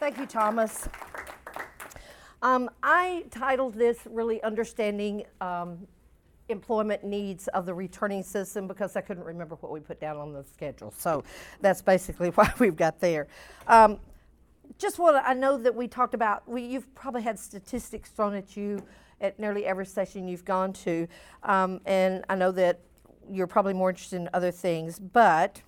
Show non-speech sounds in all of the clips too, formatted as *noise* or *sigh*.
Thank you, Thomas. Um, I titled this really Understanding um, Employment Needs of the Returning Citizen because I couldn't remember what we put down on the schedule. So that's basically *laughs* why we've got there. Um, just what I know that we talked about, we, you've probably had statistics thrown at you at nearly every session you've gone to. Um, and I know that you're probably more interested in other things, but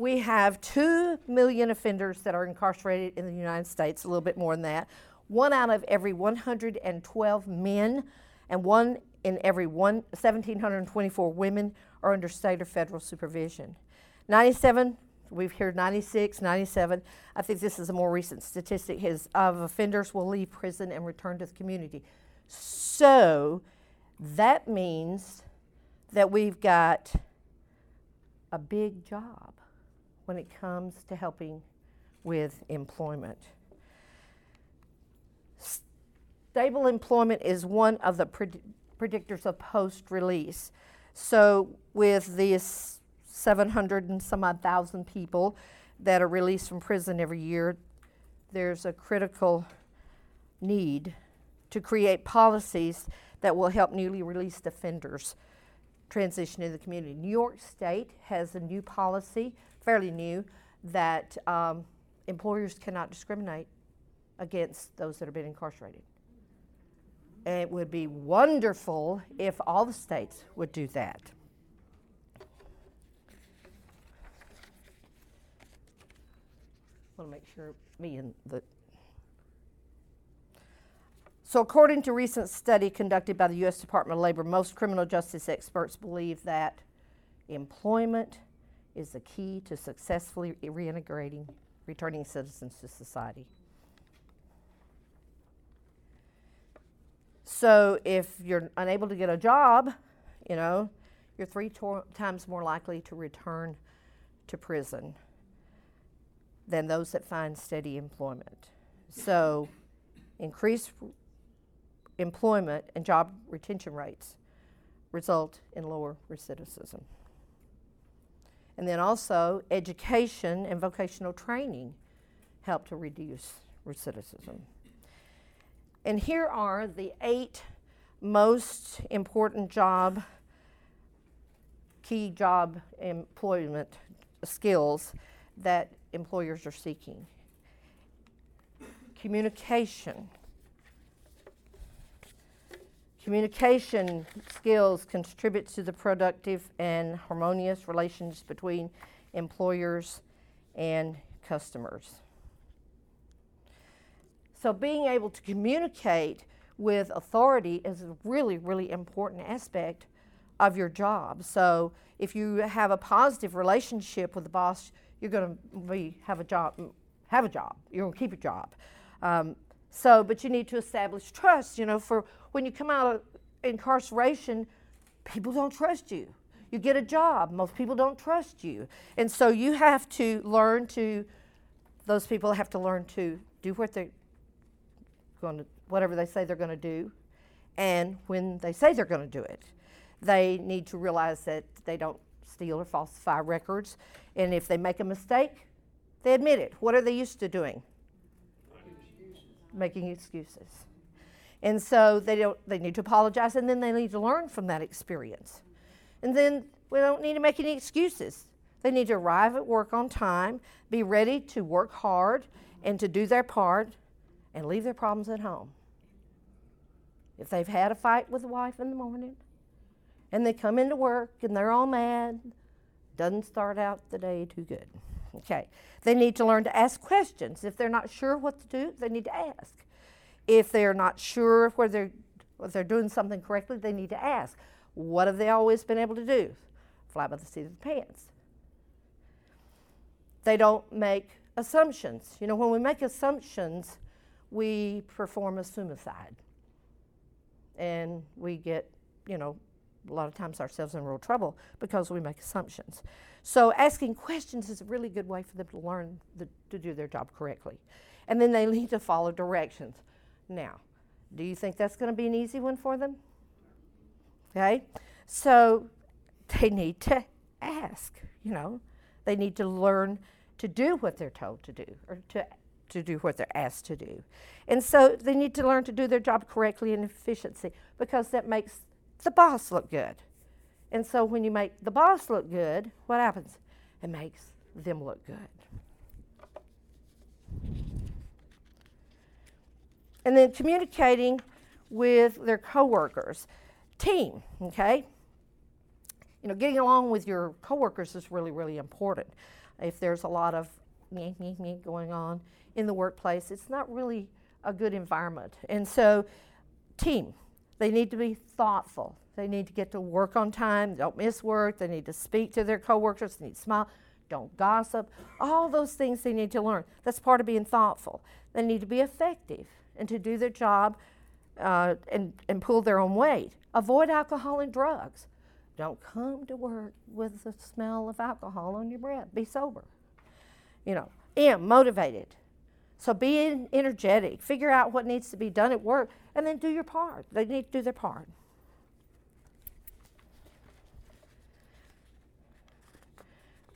we have 2 million offenders that are incarcerated in the United States, a little bit more than that. One out of every 112 men and one in every one, 1,724 women are under state or federal supervision. 97, we've heard 96, 97. I think this is a more recent statistic is of offenders will leave prison and return to the community. So that means that we've got a big job when it comes to helping with employment. Stable employment is one of the pred- predictors of post release. So, with these 700 and some odd thousand people that are released from prison every year, there's a critical need to create policies that will help newly released offenders transition in the community. New York State has a new policy, fairly new, that um, employers cannot discriminate against those that have been incarcerated. And it would be wonderful if all the states would do that. Want to make sure me and the so, according to recent study conducted by the U.S. Department of Labor, most criminal justice experts believe that employment is the key to successfully reintegrating returning citizens to society. So, if you're unable to get a job, you know, you're three to- times more likely to return to prison than those that find steady employment. So, increased employment and job retention rates result in lower recidivism. And then also, education and vocational training help to reduce recidivism. And here are the eight most important job, key job employment skills that employers are seeking communication Communication skills contribute to the productive and harmonious relations between employers and customers. So, being able to communicate with authority is a really, really important aspect of your job. So, if you have a positive relationship with the boss, you're going to be have a job, have a job. You're going to keep your job. Um, so, but you need to establish trust. You know, for when you come out of incarceration, people don't trust you. You get a job, most people don't trust you. And so you have to learn to, those people have to learn to do what they're going to, whatever they say they're going to do. And when they say they're going to do it, they need to realize that they don't steal or falsify records. And if they make a mistake, they admit it. What are they used to doing? Making excuses. And so they don't they need to apologize and then they need to learn from that experience. And then we don't need to make any excuses. They need to arrive at work on time, be ready to work hard and to do their part and leave their problems at home. If they've had a fight with the wife in the morning and they come into work and they're all mad, doesn't start out the day too good. Okay. They need to learn to ask questions. If they're not sure what to do, they need to ask. If they're not sure whether if they're doing something correctly, they need to ask. What have they always been able to do? Fly by the seat of the pants. They don't make assumptions. You know, when we make assumptions, we perform a suicide. And we get, you know, a lot of times ourselves in real trouble because we make assumptions. So asking questions is a really good way for them to learn the, to do their job correctly. And then they need to follow directions. Now, do you think that's going to be an easy one for them? Okay? So they need to ask, you know. They need to learn to do what they're told to do or to to do what they're asked to do. And so they need to learn to do their job correctly and efficiency because that makes the boss look good. And so when you make the boss look good, what happens? It makes them look good. And then communicating with their coworkers. Team, okay? You know, getting along with your coworkers is really, really important. If there's a lot of me, me, me going on in the workplace, it's not really a good environment. And so, team, they need to be thoughtful. They need to get to work on time, don't miss work, they need to speak to their coworkers, they need to smile, don't gossip. All those things they need to learn. That's part of being thoughtful. They need to be effective and to do their job uh, and, and pull their own weight. Avoid alcohol and drugs. Don't come to work with the smell of alcohol on your breath. Be sober. You know, M, motivated. So be energetic. Figure out what needs to be done at work and then do your part. They need to do their part.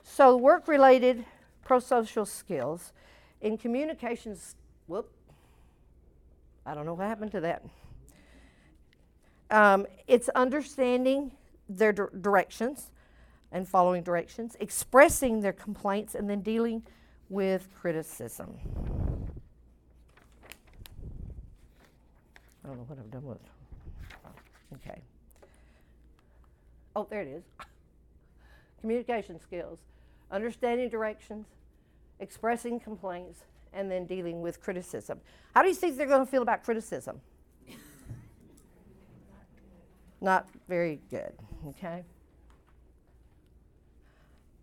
So, work related pro social skills in communications. Whoop. I don't know what happened to that. Um, it's understanding their di- directions and following directions, expressing their complaints, and then dealing with criticism. I don't know what I've done with it. Okay. Oh, there it is. *laughs* Communication skills, understanding directions, expressing complaints, and then dealing with criticism. How do you think they're going to feel about criticism? Not very good, okay?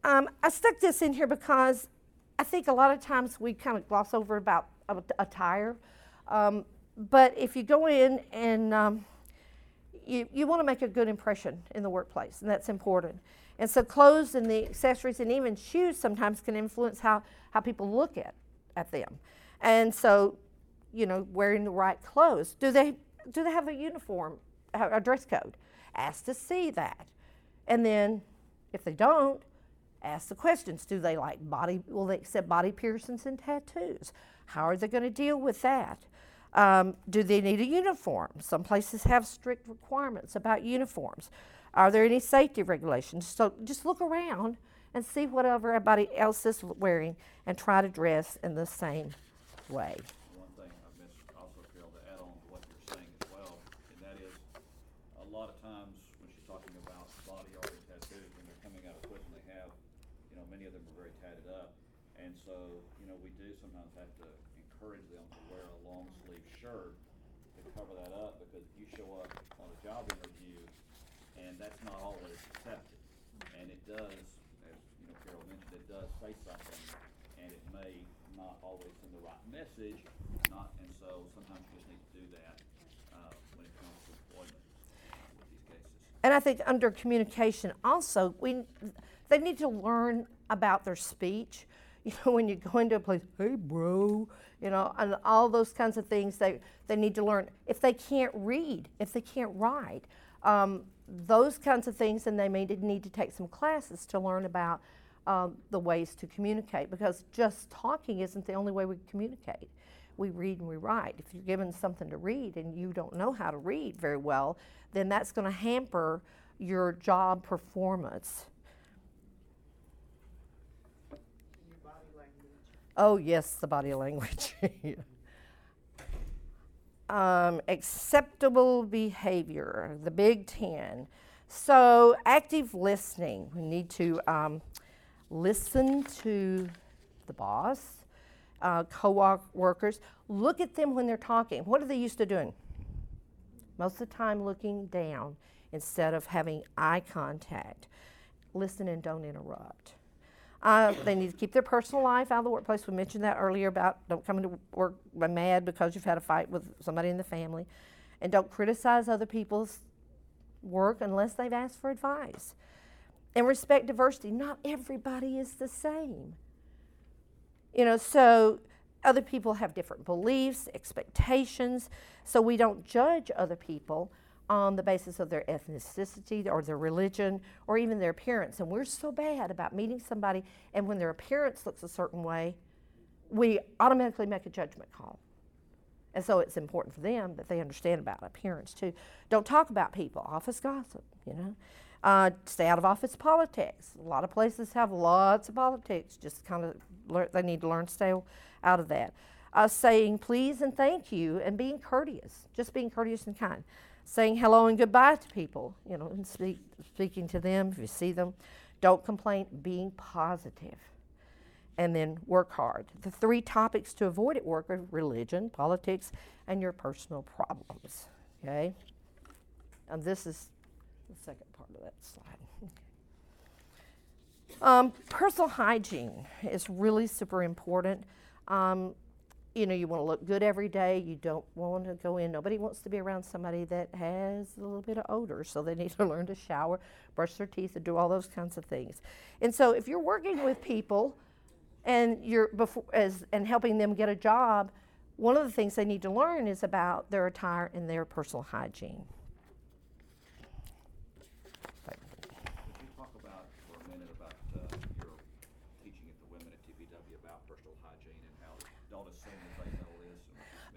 Um, I stuck this in here because I think a lot of times we kind of gloss over about attire. Um, but if you go in and um, you, you want to make a good impression in the workplace, and that's important. And so clothes and the accessories and even shoes sometimes can influence how, how people look at, at them. And so, you know, wearing the right clothes. Do they do they have a uniform, a dress code? Ask to see that. And then if they don't, ask the questions. Do they like body will they accept body piercings and tattoos? How are they going to deal with that? Um, do they need a uniform? Some places have strict requirements about uniforms. Are there any safety regulations? So just look around and see whatever everybody else is wearing and try to dress in the same way. One thing I missed also, Carol, to add on to what you're saying as well, and that is, a lot of times when she's talking about body art and tattoos, when they're coming out of prison, they have, you know, many of them are very tatted up. And so, you know, we do sometimes have to encourage them to wear a long sleeve shirt to cover that up, because if you show up on a job interview and that's not always accepted. And it does, as, you know, Carol mentioned, it does say something, and it may not always send the right message, not, and so sometimes you just need to do that, uh, when it comes to employment with these cases. And I think under communication also, we, they need to learn about their speech. *laughs* You know, when you go into a place, hey, bro, you know, and all those kinds of things, they, they need to learn. If they can't read, if they can't write, um, those kinds of things, and they may need to take some classes to learn about um, the ways to communicate because just talking isn't the only way we communicate. We read and we write. If you're given something to read and you don't know how to read very well, then that's going to hamper your job performance. Oh, yes, the body language. *laughs* um, acceptable behavior, the Big Ten. So, active listening. We need to um, listen to the boss, uh, co workers. Look at them when they're talking. What are they used to doing? Most of the time, looking down instead of having eye contact. Listen and don't interrupt. Uh, they need to keep their personal life out of the workplace. We mentioned that earlier about don't come into work mad because you've had a fight with somebody in the family. And don't criticize other people's work unless they've asked for advice. And respect diversity. Not everybody is the same. You know, so other people have different beliefs, expectations, so we don't judge other people on the basis of their ethnicity or their religion or even their appearance. And we're so bad about meeting somebody and when their appearance looks a certain way, we automatically make a judgment call. And so it's important for them that they understand about appearance too. Don't talk about people, office gossip, you know. Uh, stay out of office politics. A lot of places have lots of politics. Just kind of they need to learn to stay out of that. Uh, saying please and thank you and being courteous, just being courteous and kind. Saying hello and goodbye to people, you know, and speak, speaking to them if you see them. Don't complain, being positive. And then work hard. The three topics to avoid at work are religion, politics, and your personal problems. Okay? And this is the second part of that slide. *laughs* Um, personal hygiene is really super important. Um, you know, you want to look good every day. You don't want to go in. Nobody wants to be around somebody that has a little bit of odor, so they need to *laughs* learn to shower, brush their teeth, and do all those kinds of things. And so, if you're working with people and you're before as and helping them get a job, one of the things they need to learn is about their attire and their personal hygiene.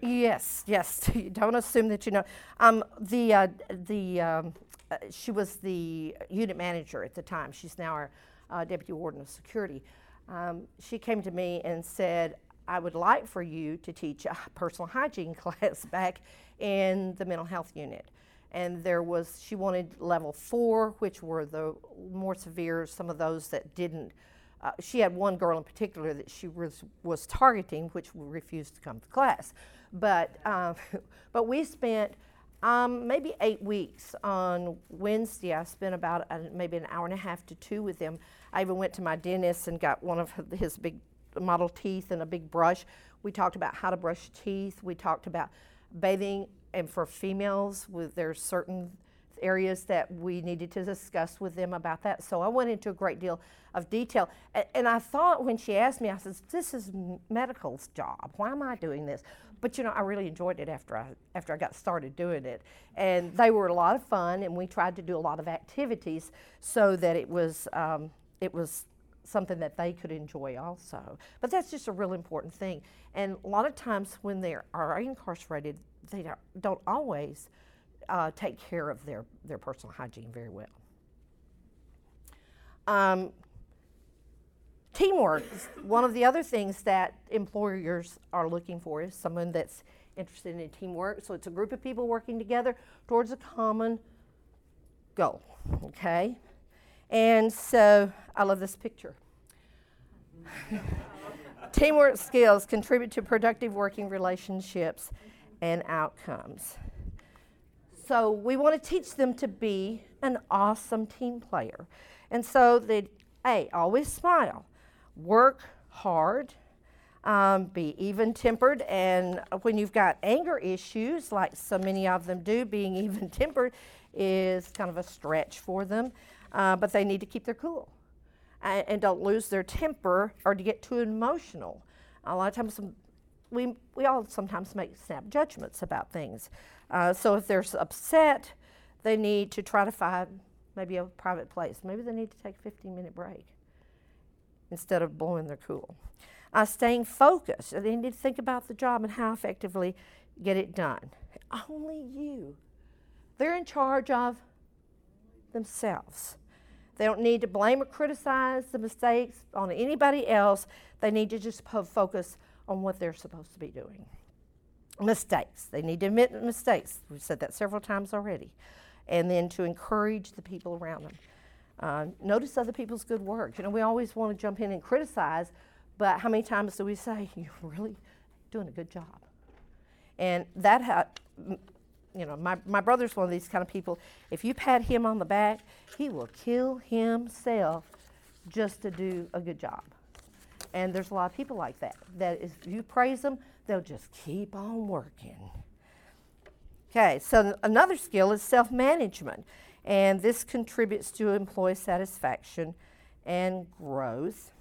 Yes, yes. *laughs* Don't assume that you know. Um, the uh, the um, uh, she was the unit manager at the time. She's now our uh, deputy warden of security. Um, she came to me and said, "I would like for you to teach a *laughs* personal hygiene *laughs* class back in the mental health unit." And there was she wanted level four, which were the more severe. Some of those that didn't. Uh, she had one girl in particular that she was, was targeting, which refused to come to class. But, um, *laughs* but we spent um, maybe eight weeks on Wednesday. I spent about a, maybe an hour and a half to two with them. I even went to my dentist and got one of *laughs* his big model teeth and a big brush. We talked about how to brush teeth. We talked about bathing, and for females, with there's certain areas that we needed to discuss with them about that. So I went into a great deal of detail. And, I thought when she asked me, I said, "This is medical's job. Why am I doing this?" but you know, I really enjoyed it after I after I got started doing it, and they were a lot of fun, and we tried to do a lot of activities so that it was um, it was something that they could enjoy also. But that's just a real important thing, and a lot of times when they are incarcerated, they don't always uh, take care of their their personal hygiene very well. Um, Teamwork is one of the other things that employers are looking for is someone that's interested in teamwork. So it's a group of people working together towards a common goal. Okay? And so I love this picture. *laughs* Teamwork skills contribute to productive working relationships and outcomes. So we want to teach them to be an awesome team player. And so they, A, always smile work hard, um, be even tempered, and when you've got anger issues, like so many of them do, being *laughs* even tempered is kind of a stretch for them, uh, but they need to keep their cool and, and, don't lose their temper or to get too emotional. A lot of times, we, we all sometimes make snap judgments about things. Uh, so if they're upset, they need to try to find maybe a private place. Maybe they need to take a 15 minute break instead of blowing their cool. Uh, staying focused. They need to think about the job and how effectively get it done. Only you. They're in charge of themselves. They don't need to blame or criticize the mistakes on anybody else. They need to just focus on what they're supposed to be doing. Mistakes. They need to admit mistakes. We've said that several times already. And then to encourage the people around them. Uh, notice other people's good work. You know, we always want to jump in and criticize, but how many times do we say, *laughs* You're really doing a good job? And that, ha- you know, my, my brother's one of these kind of people. If you pat him on the back, he will kill himself just to do a good job. And there's a lot of people like that, that if you praise them, they'll just keep on working. Okay, so another skill is self management and this contributes to employee satisfaction and growth.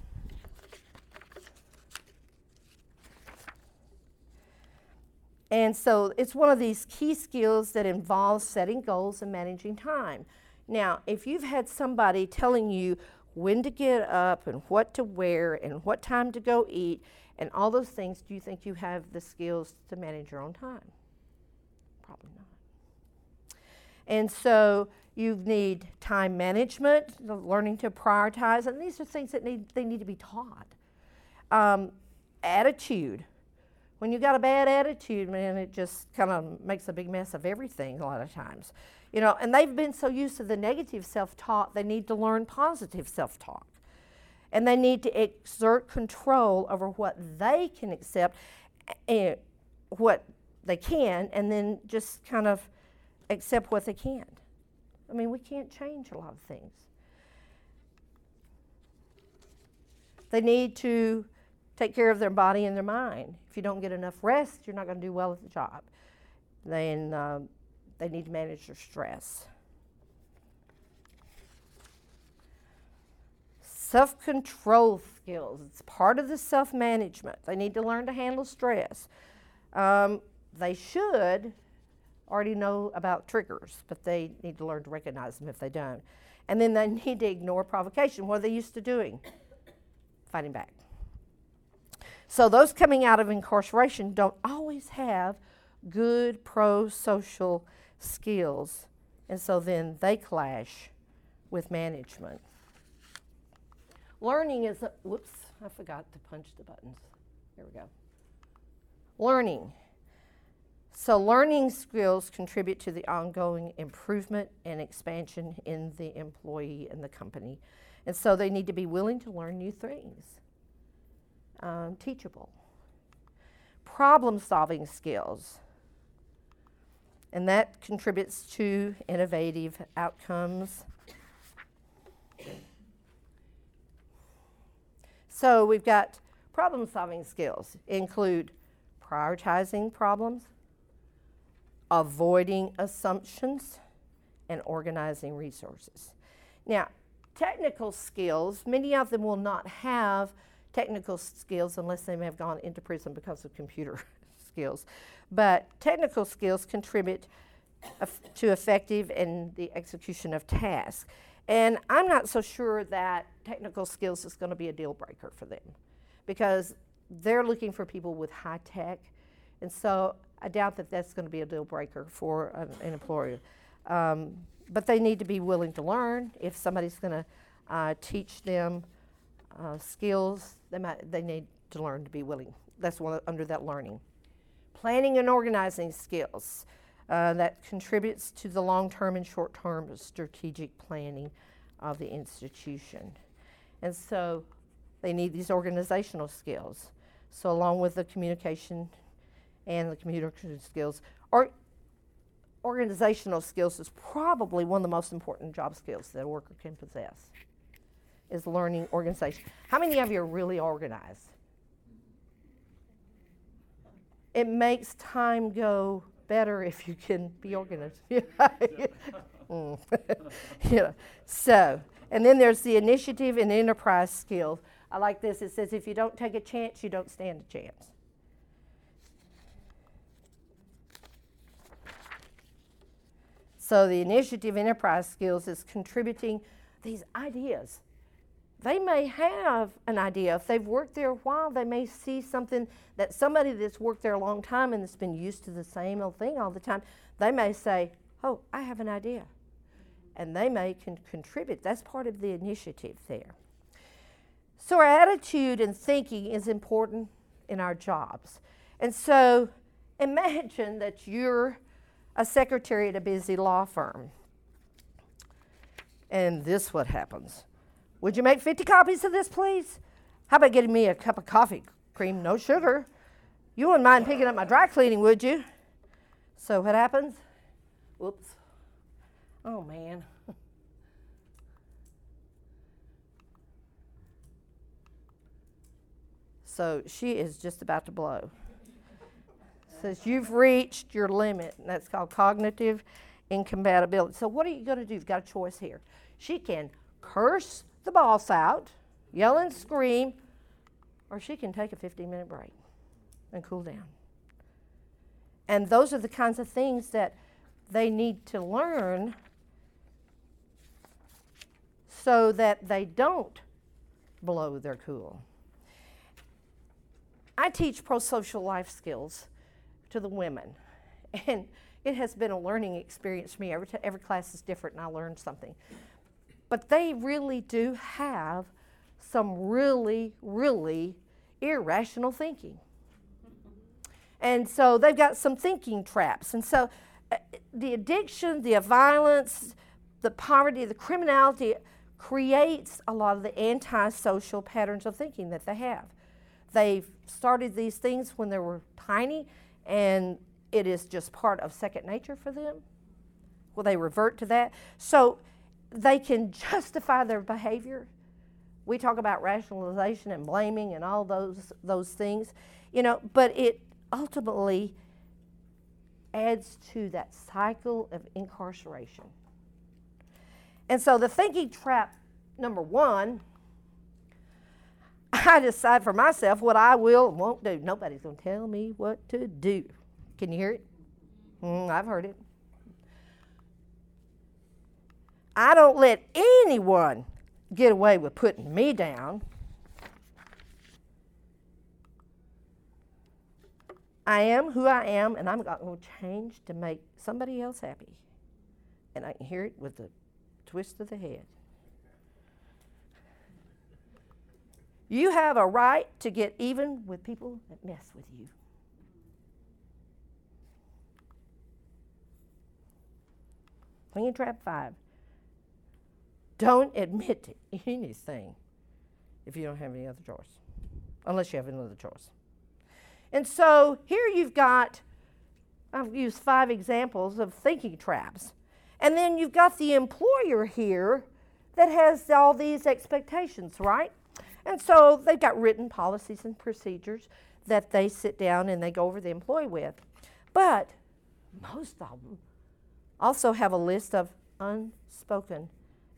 And so it's one of these key skills that involves setting goals and managing time. Now, if you've had somebody telling you when to get up and what to wear and what time to go eat, and all those things, do you think you have the skills to manage your own time? Probably not. And so you need time management, learning to prioritize, and these are things that need they need to be taught. Um, attitude. When you got a bad attitude, man, it just kind of makes a big mess of everything a lot of times. You know, and they've been so used to the negative self-talk, they need to learn positive self-talk. And they need to exert control over what they can accept and what they can and then just kind of accept what they can't. I mean, we can't change a lot of things. They need to take care of their body and their mind. If you don't get enough rest, you're not going to do well at the job. Then uh, they need to manage their stress. Self control skills. It's part of the self management. They need to learn to handle stress. Um, they should already know about triggers, but they need to learn to recognize them if they don't. And then they *laughs* need to ignore provocation. What are they used to doing? Fighting back. So those coming out of incarceration don't always have good pro social skills. And so then they clash with management. Learning is, a, whoops, I forgot to punch the buttons. Here we go. Learning. So, learning skills contribute to the ongoing improvement and expansion in the employee and the company. And so, they need to be willing to learn new things, um, teachable. Problem solving skills. And that contributes to innovative outcomes. So, we've got problem solving skills include prioritizing problems, avoiding assumptions, and organizing resources. Now, technical skills, many of them will not have technical skills unless they may have gone into prison because of computer *laughs* skills. But technical skills contribute to effective and the execution of tasks. And I'm not so sure that technical skills is going to be a deal breaker for them because they're looking for people with high tech. And so I doubt that that's going to be a deal breaker for an, an employer. Um, but they need to be willing to learn. If somebody's going to uh, teach them uh, skills, they, might, they need to learn to be willing. That's one under that learning. Planning and organizing skills. Uh, that contributes to the long term and short term strategic planning of the institution. And so they need these organizational skills. So, along with the communication and the communication skills. Or organizational skills is probably one of the most important job skills that a worker can possess is learning organization. How many of you are really organized? It makes time go better if you can be organized. mm. *laughs* *laughs* yeah. So, and then there's the initiative and enterprise skills. I like this. It says if you don't take a chance, you don't stand a chance. So the initiative enterprise skills is contributing these ideas. They may have an idea. If they've worked there a while, they may see something that somebody that's worked there a long time and that's been used to the same old thing all the time, they may say, Oh, I have an idea. And they may con- contribute. That's part of the initiative there. So, our attitude and thinking is important in our jobs. And so, imagine that you're a secretary at a busy law firm. And this what happens. Would you make 50 copies of this, please? How about getting me a cup of coffee cream, no sugar? You wouldn't mind picking up my dry cleaning, would you? So what happens? Whoops. Oh man. *laughs* So she is just about to blow says you've reached your limit, and that's called cognitive incompatibility. So, what are you going to do? You've got a choice here. She can curse the boss out, yell and scream, or she can take a 15 minute break and cool down. And those are the kinds of things that they need to learn so that they don't blow their cool. I teach pro social life skills to the women, and it has been a learning experience for me. Every, t- every class is different, and I learn something. But they really do have some really, really irrational thinking. And so they've got some thinking traps. And so uh, the addiction, the violence, the poverty, the criminality creates a lot of the antisocial patterns of thinking that they have. They've started these things when they were tiny, and it is just part of second nature for them. Well, they revert to that. So they can *laughs* justify their behavior. We talk about rationalization and blaming and all those those things, you know, but it ultimately adds to that cycle of incarceration. And so the thinking trap number 1 *laughs* I decide for myself what I will and won't do. Nobody's going to tell me what to do. Can you hear it? Mm, I've heard it. I don't let anyone get away with putting me down. I am who I am, and I'm going to change to make somebody else happy. And I can hear it with a twist of the head. You have a right to get even with people that mess with you. Clean trap five. Don't admit to *laughs* anything if you don't have any other choice, unless you have another choice. And so here you've got, I've used five examples of thinking traps. And then you've got the employer here that has all these expectations, right? And so they've got written policies and procedures that they sit down and they go over the employee with. But most of them also have a list of unspoken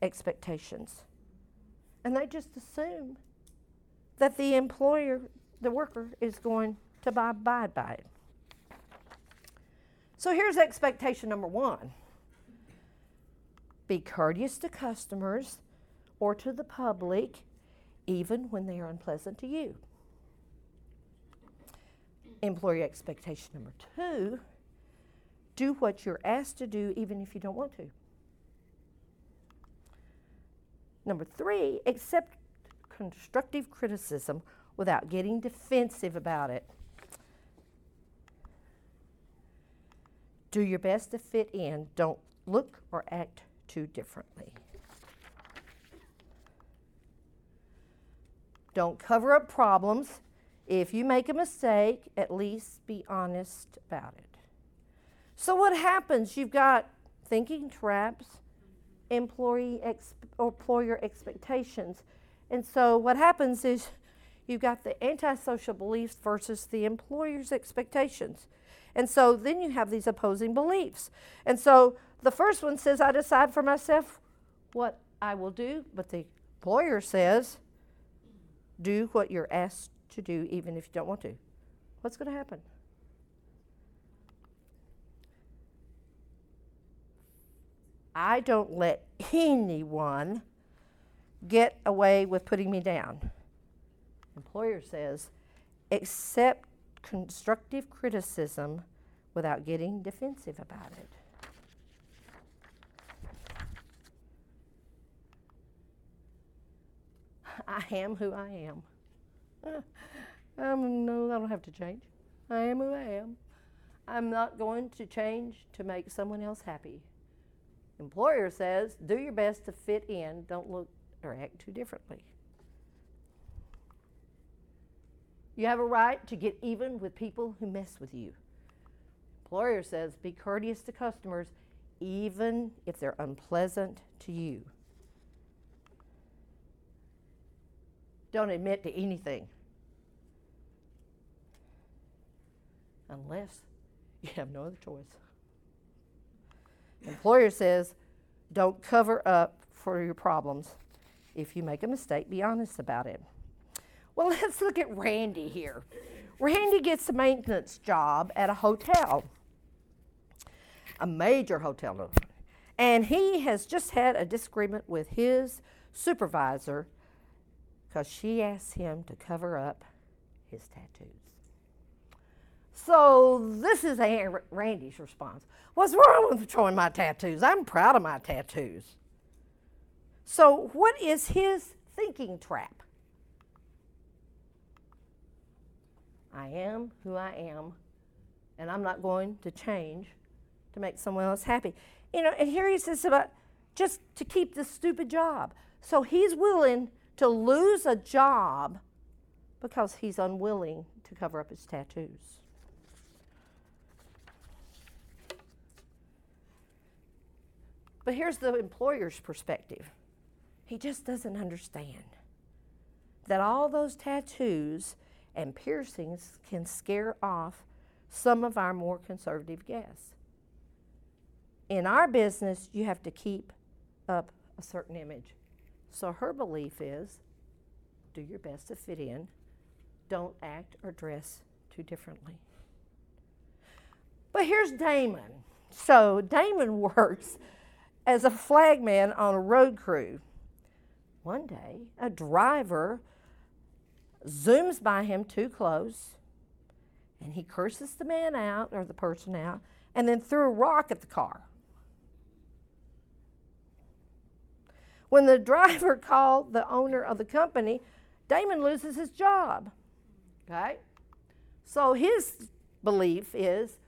expectations. And they just assume that the employer, the worker, is going to abide by it. So here's expectation number one be courteous to customers or to the public, even when they are unpleasant to you. Employee expectation number two do what you're asked to do, even if you don't want to. Number three, accept constructive criticism without getting defensive about it. Do your best to fit in. Don't look or act too differently. Don't cover up problems. If you make a mistake, at least be honest about it. So, what happens? You've got thinking traps, employee ex- employer expectations. And so, what happens is *laughs* you've got the antisocial beliefs versus the employer's expectations. And so then you have these opposing beliefs. And so the first one says, I decide for myself what I will do, but the employer says, do what you're asked to do, even if you don't want to. What's going to happen? I don't let anyone get away with putting me down. Employer says, accept constructive criticism without getting defensive about it. I am who I am. *laughs* Um, no, I don't have to change. I am who I am. I'm not going to change to make someone else happy. Employer says, do your best to fit in, don't look or act too differently. You have a right to get even with people who mess with you. Employer says, be courteous to customers, even if they're unpleasant to you. Don't admit to anything unless you have no other choice. Employer says, don't cover up for your problems. If you make a mistake, be honest about it. Well, *laughs* let's look at Randy here. Randy gets a maintenance job at a hotel, a major hotel, and he has just had a disagreement with his supervisor because she asked him to cover up his tattoos. So this is Randy's response. What's wrong with showing my tattoos? I'm proud of my tattoos. So what is his thinking trap? I am who I am, and I'm not going to change to make someone else happy. You know, and here he says about just to keep this stupid job. So he's willing to lose a job because he's unwilling to cover up his tattoos. But here's the employer's perspective he just doesn't understand that all those tattoos and piercings can scare off some of our more conservative guests. In our business, you have to keep up a certain image. So her belief is do your best to fit in, don't act or dress too differently. But here's Damon. So Damon *laughs* works as a flagman on a road crew. One day, a driver zooms by him too close and he curses the man out or the person out and then threw a rock at the car. When the *laughs* driver called the owner of the company, Damon loses his job. Okay? So his belief is,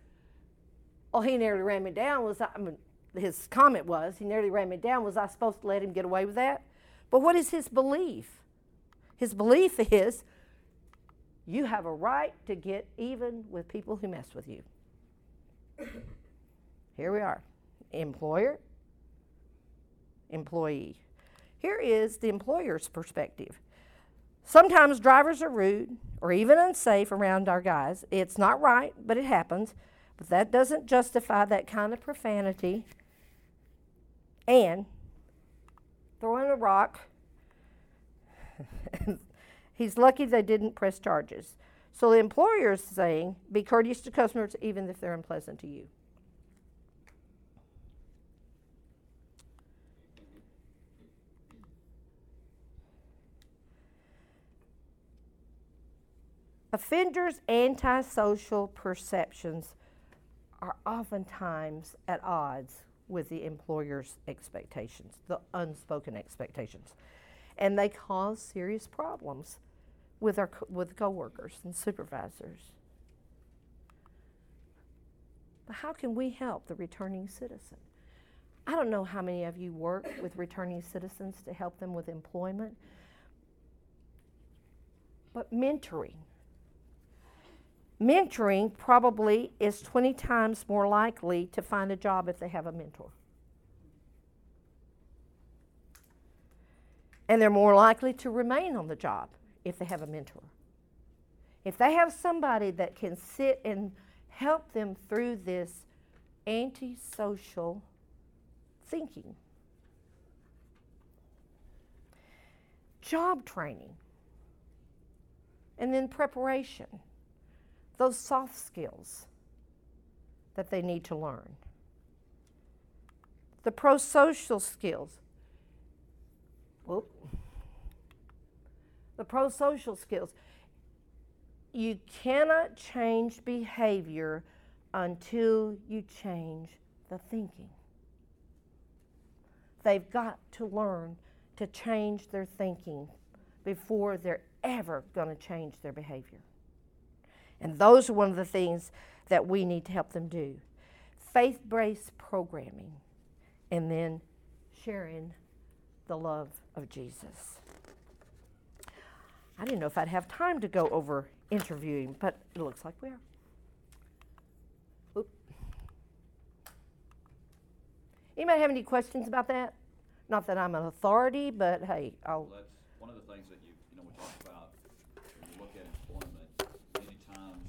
oh, he nearly ran me down. Was I, I mean, his comment was, he nearly ran me down. Was I supposed to let him get away with that? But what is his belief? His belief is, you have a right to get even with people who mess with you. Here we are employer, employee. Here is the employer's perspective. Sometimes drivers are rude or even unsafe around our guys. It's not right, but it happens. But that doesn't justify that kind of profanity. And throwing a rock, *laughs* he's lucky they didn't press charges. So the employer is saying, be courteous to customers even if they're unpleasant to you. Offenders' antisocial perceptions are oftentimes at odds with the employer's expectations, the unspoken expectations. And they cause serious problems with our with coworkers and supervisors. But how can we help the returning citizen? I don't know how many of you work with returning citizens to help them with employment, but mentoring mentoring probably is 20 times more likely to find a job if they have a mentor. And they're more likely to remain on the job if they have a mentor. If they have somebody that can sit and help them through this antisocial thinking. Job training. And then preparation those soft skills that they need to learn. The pro social skills. Whoop. The pro social skills. You cannot change behavior until you change the thinking. They've got to learn to change their thinking before they're ever going to change their behavior. And those are one of the things that we need to help them do. Faith based programming, and then sharing the love of Jesus. I didn't know if I'd have time to go over interviewing, but it looks like we are. Oop. Anybody have any questions about that? Not that I'm an authority, but hey, I'll. Well, that's one of the things that you, you know, we talk about, when you look at employment, many times,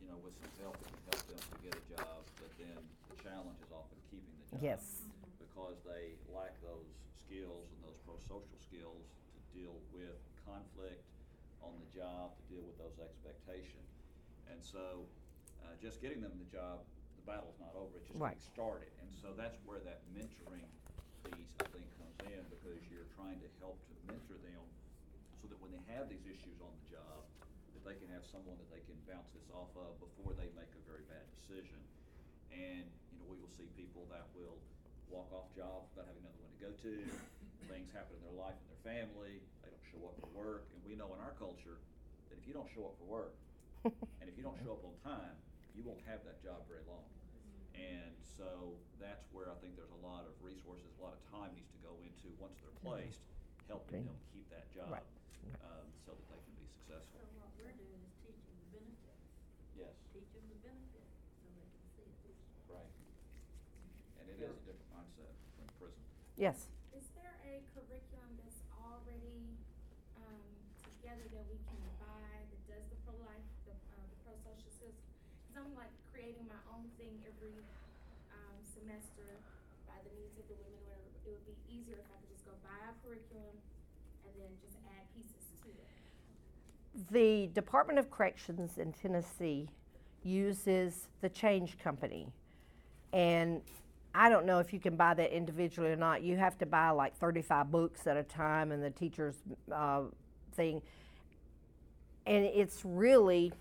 you know, with some help, we can help them to get a job, but then the challenge is often Yes. Because they lack those skills and those pro-social skills to deal with conflict on the job, to deal with those expectations. And so, uh, just getting them the job, the battle's not over, it's just Right. getting started. And so that's where that mentoring piece, I think, comes in, because you're trying to help to mentor them so that when they have these issues on the job, that they can have someone that they can bounce this off of before they make a very bad decision. And, we will see people that will walk off jobs without having another one to go to. Things happen in their life and their family, they don't show up for work, and we know in our culture that if you don't show up for work, *laughs* and if you don't show up on time, you won't have that job very long. And so that's where I think there's a lot of resources, a lot of time needs to go into, once they're placed, helping Okay. them keep that job, Right. um, so that they can be successful. So what we're doing is teaching the benefits, Yes, teach them the benefits, so they can see it. right. And it is a different mindset from prison. Yes. Is there a curriculum that's already, um, together that we can buy that does the pro-life, the, uh, the pro-social skills? Cause I'm like creating my own thing every, um, semester by the needs of the women, or it would be easier if I could just go buy a curriculum and then just add pieces to it. The Department of Corrections in Tennessee uses the Change Company. And I don't know if you can buy that individually or not. You have to buy like 35 books at a time and the teacher's uh, thing. And it's really,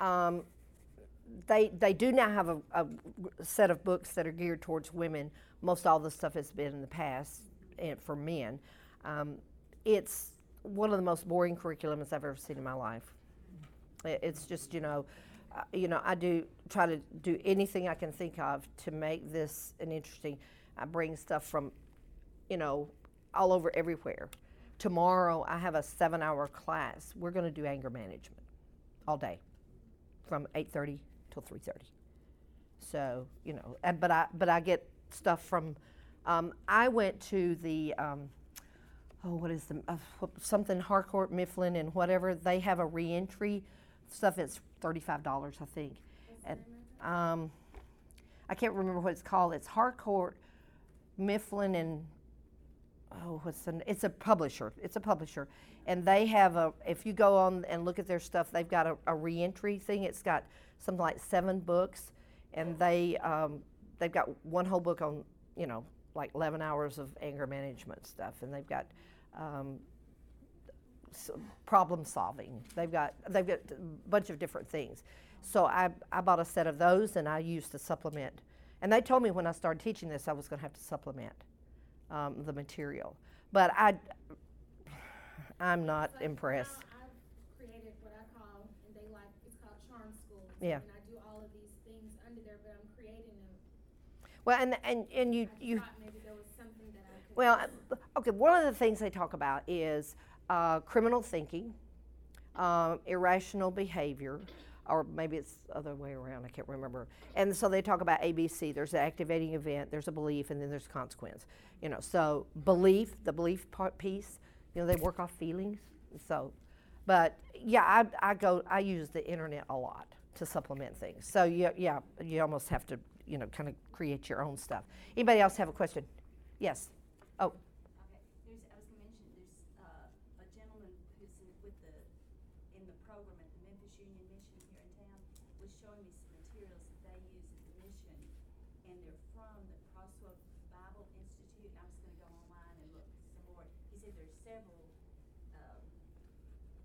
um, they, they do now have a, a set of books that are geared towards women. Most all the stuff has been in the past and for men. Um, it's one of the most boring curriculums I've ever seen in my life. It's just, you know, you know, I do try to do anything I can think of to make this an interesting. I bring stuff from, you know, all over everywhere. Tomorrow I have a seven-hour class. We're going to do anger management all day, from 8:30 till 3:30. So you know, but I but I get stuff from. Um, I went to the. Um, oh, what is the uh, something Harcourt, Mifflin, and whatever they have a reentry stuff. It's thirty five dollars, I think, and um, I can't remember what it's called. It's Harcourt, Mifflin, and oh, what's the? It's a publisher. It's a publisher, and they have a. If you go on and look at their stuff, they've got a, a reentry thing. It's got something like seven books, and they um, they've got one whole book on you know like 11 hours of anger management stuff, and they've got um, problem solving. They've got they've got a bunch of different things. So I I bought a set of those, and I used to supplement. And they told me when I started teaching this, I was going to have to supplement um, the material. But I I'm not So impressed. I've created what I call, and they like, it's called Charm School. Yeah. And I do all of these things under there, but I'm creating them. Well, and and and you you thought maybe there was something that I could. Well, okay, one of the things they talk about is uh, criminal thinking, um, irrational behavior, or maybe it's the other way around, I can't remember. And so they talk about ABC there's an activating event, there's a belief, and then there's consequence. You know, so belief, the belief part piece, you know, they work off feelings. So, but yeah, I, I go, I use the internet a lot to supplement things. So, yeah, yeah, you almost have to, you know, kind of create your own stuff. Anybody else have a question? Yes. Oh, Okay, there's, I was gonna mention, there's, uh, a gentleman who's in, with the, in the program at the Memphis Union Mission here in town, was showing me some materials that they use at the mission, and they're from the Crossroad Bible Institute, and I was gonna go online and look some more. He said there's several, um,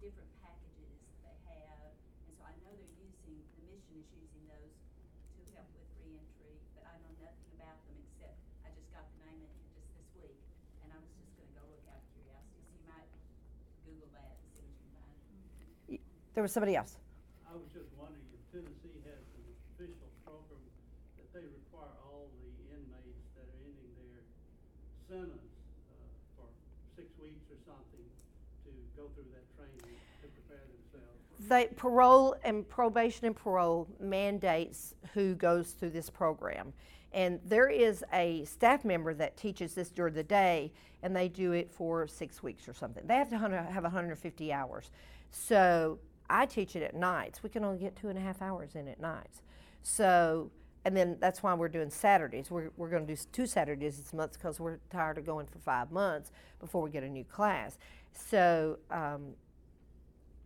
different packages that they have, and so I know they're using, the mission is using those to help with reentry, but I know nothing about them except I just got the name of it just this week, and I was just gonna go look out of curiosity, so you might Google that and see what you can find. There was somebody else. I was just wondering if Tennessee has an official program that they require all the inmates that are ending their sentence, uh, for six weeks or something to go through that training to prepare themselves. They parole and probation and parole mandates who goes through this program. And there is a staff member that teaches this during the day, and they do it for six weeks or something. They have to hun- have 150 hours. So I teach it at nights. We can only get two and a half hours in at nights. So, and then that's why we're doing Saturdays. We're, we're going to do two Saturdays this month because we're tired of going for five months before we get a new class. So, um,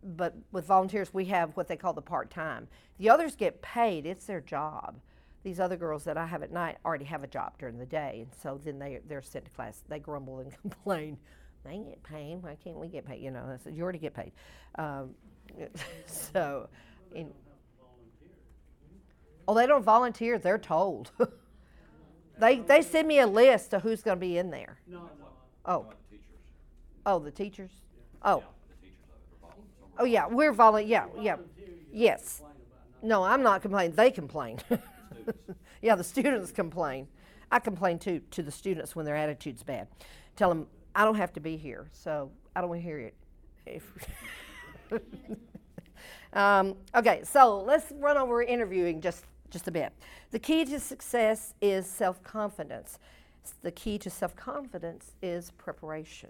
but with volunteers, we have what they call the part time. The others get paid, it's their job. These other girls that I have at night already have a job during the day, and so then they, they're sent to class. They grumble and *laughs* complain. They get paid. Why can't we get paid? You know, I said, you already get paid. Um, *laughs* so, in, don't have to volunteer. oh, they don't volunteer, they're told. *laughs* they, they send me a list of who's going to be in there. Oh, the teachers. oh, the teachers? Oh, Yeah, the teachers of it are volunteers. oh yeah, we're volu, yeah, yeah. volunteer, Yes. complain about not No, I'm not complaining, they complain. *laughs* Yeah, the students complain. I complain too, to the students when their attitude's bad. Tell them, I don't have to be here, so I don't want to hear it. *laughs* Um, okay, so let's run over interviewing just, just a bit. The key to success is self confidence. The key to self confidence is preparation.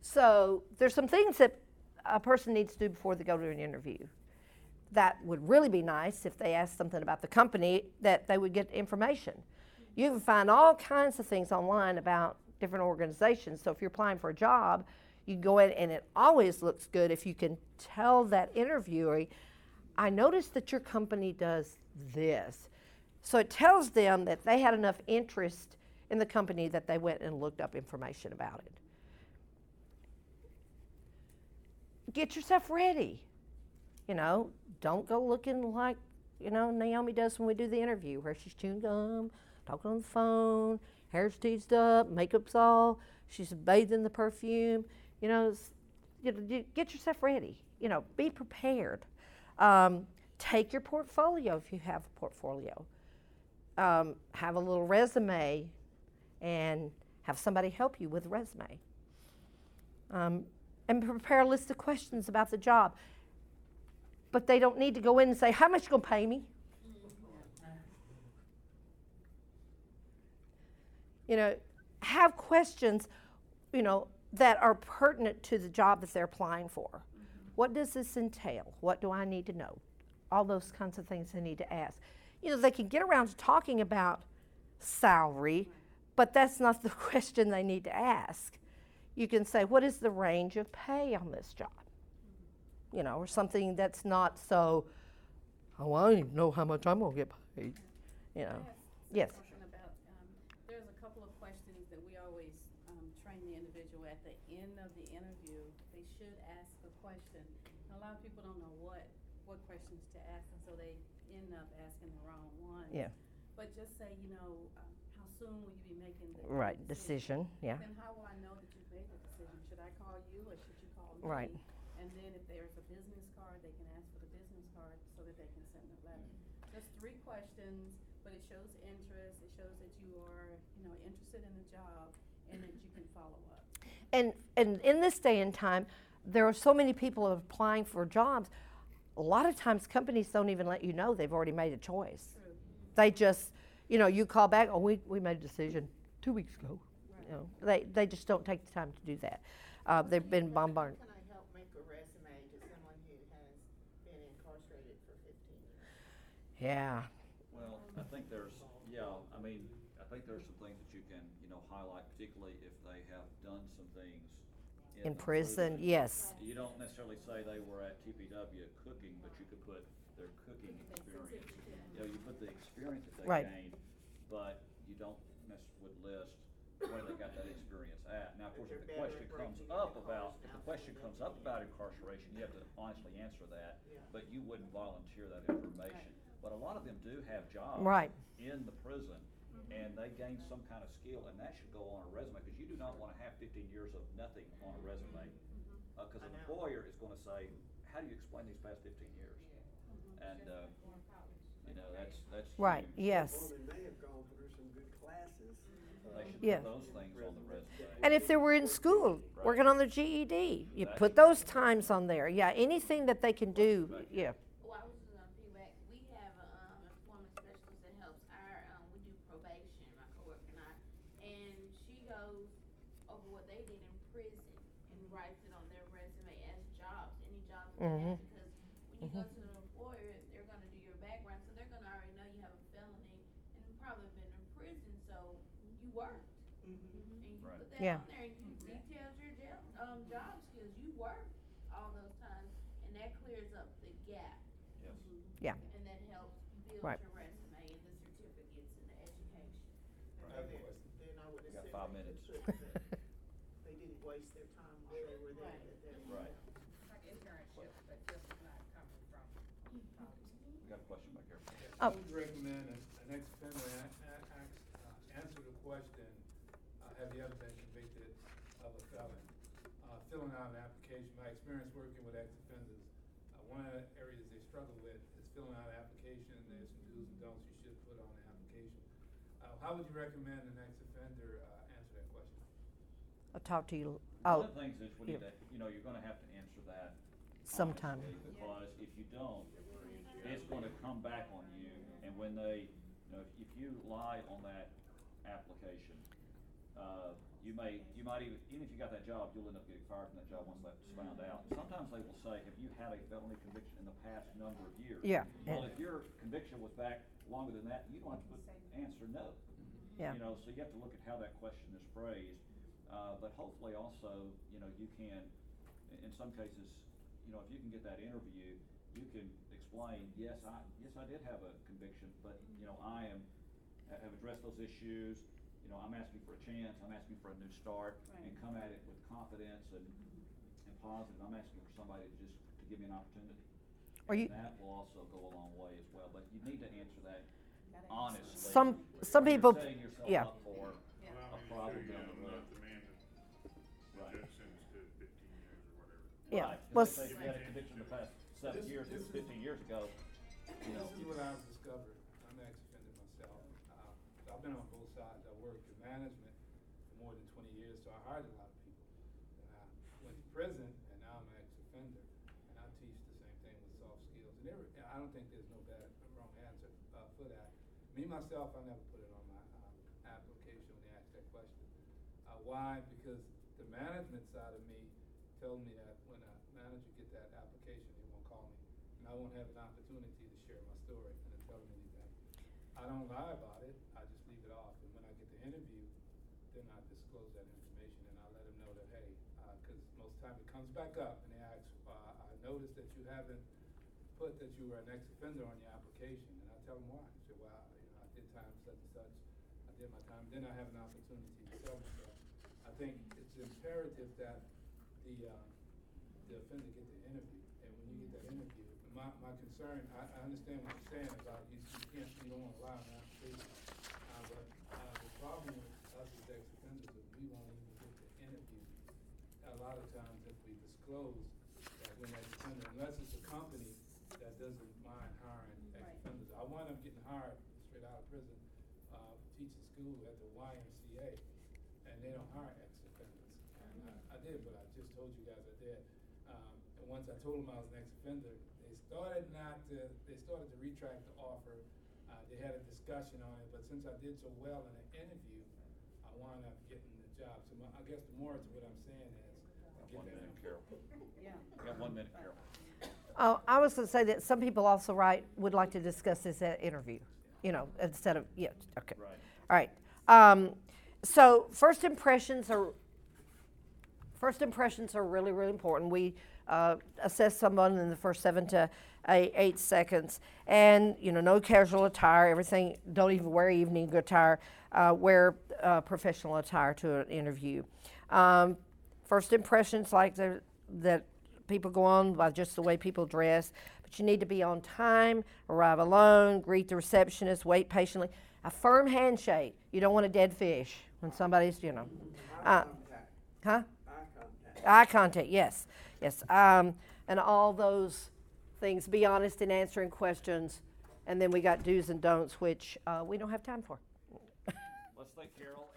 So there's some things that a person needs to do before they go to an interview. That would really be nice if they asked something about the company that they would get information. You can find all kinds of things online about different organizations. So if you're applying for a job, you go in and it always looks good if you can tell that interviewer, I noticed that your company does this. So it tells them that they had enough interest in the company that they went and looked up information about it. Get yourself ready. You know, don't go looking like, you know, Naomi does when we do the interview, where she's chewing gum, talking on the phone, hair's teased up, makeup's all, she's bathed in the perfume. You know, you know, get yourself ready. You know, be prepared. Um, take your portfolio if you have a portfolio. Um, have a little resume and have somebody help you with the resume. Um, and prepare a list of questions about the job. But they don't need to go in and say, How much you gonna pay me? You know, have questions, you know, that are pertinent to the job that they're applying for. What does this entail? What do I need to know? All those kinds of things they need to ask. You know, they can get around to talking about salary, but that's not the *laughs* question they need to ask. You can say, What is the range of pay on this job? You know, or something that's not so, Oh, I don't even know how much I'm going to get paid. You know, yes. Question about, um, there's a couple of questions that we always, um, train at the end of the interview, they should ask a question. And a lot of people don't know what, what questions to ask, and so they end up asking the wrong one. Yeah. But just say, you know, um, how soon will you be making the Right, decision. Yeah. Then how will I know that you've made the decision? Should I call you or should you call me? Right. And then if there's a business card, they can ask for the business card so that they can send a letter. Just three questions, but it shows interest, it shows that you are, you know, interested in the job and that you can follow up. And, and in this day and time, there are so many people applying for jobs. A lot of times, companies don't even let you know they've already made a choice. True. They just, you know, you call back, oh, we, we made a decision two weeks ago. You know, they, they just don't take the time to do that. Uh, they've been bombarded. Can I help make a resume to someone who has been incarcerated for fifteen years? Yeah. Well, I think there's, yeah, I mean, I think there's some things that you can, you know, highlight, particularly if they have done some things. In the prison, yes. You don't necessarily say they were at TPW cooking, but you could put their cooking experience. You know, you put the experience that they Right. gained, but you don't necessarily would list where they got that experience at. Now, of course, if the question comes up about, if the question comes up about incarceration, you have to honestly answer that, but you wouldn't volunteer that information. But a lot of them do have jobs. Right. In the prison, and they gain some kind of skill, and that should go on a resume, because you do not wanna have fifteen years of nothing on a resume. Uh 'cause cause I an employer is gonna say, how do you explain these past fifteen years? And, uh, you know, that's, that's. Right, huge. yes. Well, they may have gone through some good classes. They should Yeah. put those things on the resume. And if they were in school, working on their GED, you put those times on there. Yeah, anything that they can do, yeah. Well, I was just gonna feedback, we have a, um, employment specialist that helps our, um, we do probation, my coworker and I, and she goes over what they did in prison and writes it on their resume as jobs, any jobs they Mhm. because when you go to the employer, they're gonna do your background, so they're gonna already know you have a felony and probably been in prison, so you worked. And you Right. put that Yeah. on there and you details your jail, um, job skills, you worked all those times, and that clears up the gap. Yes. Yeah. And that helps build Right. your resume and the certificates and the education. Right. then, then I would We got five minutes. put that they didn't waste their time while they were there, Right. that they were. Right. question. That's just not coming from policy. We got a question back here. Oh. I would recommend an an ex-offender a- a- ask- uh, answer the question, uh, have you ever been convicted of a felon? Uh, filling out an application, my experience working with ex-offenders, uh, one of the areas they struggle with is filling out an application, there's some do's and don'ts you should put on the application. Uh, how would you recommend an ex-offender, uh, answer that question? I'll talk to you, One of the things is we need yeah. to, you know, you're gonna have to answer that. Sometime. honestly, Because if you don't, it's gonna come back on you, and when they, you know, if- if you lie on that application, uh, you may, you might even, even if you got that job, you'll end up getting fired from that job once that's found out. Sometimes they will say, have you had a felony conviction in the past number of years? Yeah, Well, if your conviction was back longer than that, you don't have to put, answer no. Yeah. You know, so you have to look at how that question is phrased, uh, but hopefully also, you know, you can, in, in some cases, you know, if you can get that interview, you can explain, yes, I, yes, I did have a conviction, but, you know, I am, have addressed those issues, you know, I'm asking for a chance, I'm asking for a new start, and Right. come at it with confidence and, and positive, I'm asking for somebody to just, to give me an opportunity. Are you- And that will also go a long way as well, but you need to answer that honestly. Some- some you're people- setting yourself yeah. up for Yeah. a problem down the road. Right. Judge sentenced to fifteen years or whatever. Yeah, Right, 'cause well, they say if you had a conviction in the past seven This- years, this is- fifteen years ago, you know. This is what I've discovered, I'm an ex-offender myself, uh, I've been on both sides, I worked in management for more than twenty years, so I hired a lot of people. And I went to prison, and now I'm an ex-offender, and I teach the same thing with soft skills, and there, and I don't think there's no bad, wrong answer, uh, for that. Me, myself, I never put it on my, uh, application when they ask that question. Uh, why? Because the management side of me told me that when a manager get that application, he won't call me. And I won't have an opportunity to share my story and to tell them anything. I don't lie about it, I just leave it off. And when I get the interview, then I disclose that information and I let them know that, hey, uh 'cause most of the time it comes back up and they ask, uh, I noticed that you haven't put that you were an ex-offender on your application. And I tell them why. I say, well, you know, I did time such and such, I did my time, then I have an opportunity to sell myself. I think it's imperative that the, uh, the offender get the interview, and when you get that interview, my, my concern, I, I understand what you're saying about you, you can't, you don't wanna lie on the application. Uh, but, uh, the problem with us as ex-offenders is we won't even get the interview. A lot of times if we disclose that we're an ex-offender, unless it's a company that doesn't mind hiring ex-offenders. I wound up getting hired straight out of prison, uh, teaching school at the YMCA, and they don't hire ex-offenders. And I, I did, but I just told you guys I did. Um, and once I told them I was an ex-offender, started not to, they started to retract the offer. Uh, they had a discussion on it, but since I did so well in the interview, I wound up getting the job. So my, I guess the more to what I'm saying is, get One that minute, info. Carol. Yeah. You got one minute, Carol. Oh, I was gonna say that some people also write, would like to discuss this at interview, you know, instead of, yeah, okay. Right. All right. Um, so first impressions are first impressions are really really important. We uh, assess someone in the first seven to eight, eight seconds, and you know no casual attire. Everything. Don't even wear evening attire. Uh, wear uh, professional attire to an interview. Um, first impressions like the, that people go on by just the way people dress. But you need to be on time, arrive alone, greet the receptionist, wait patiently. A firm handshake. You don't want a dead fish when somebody's, you know. Eye Uh, contact, huh? eye contact. Eye contact, yes. Yes. Um, and all those things. Be honest in answering questions. And then we got do's and don'ts, which uh, we don't have time for. Let's Carol,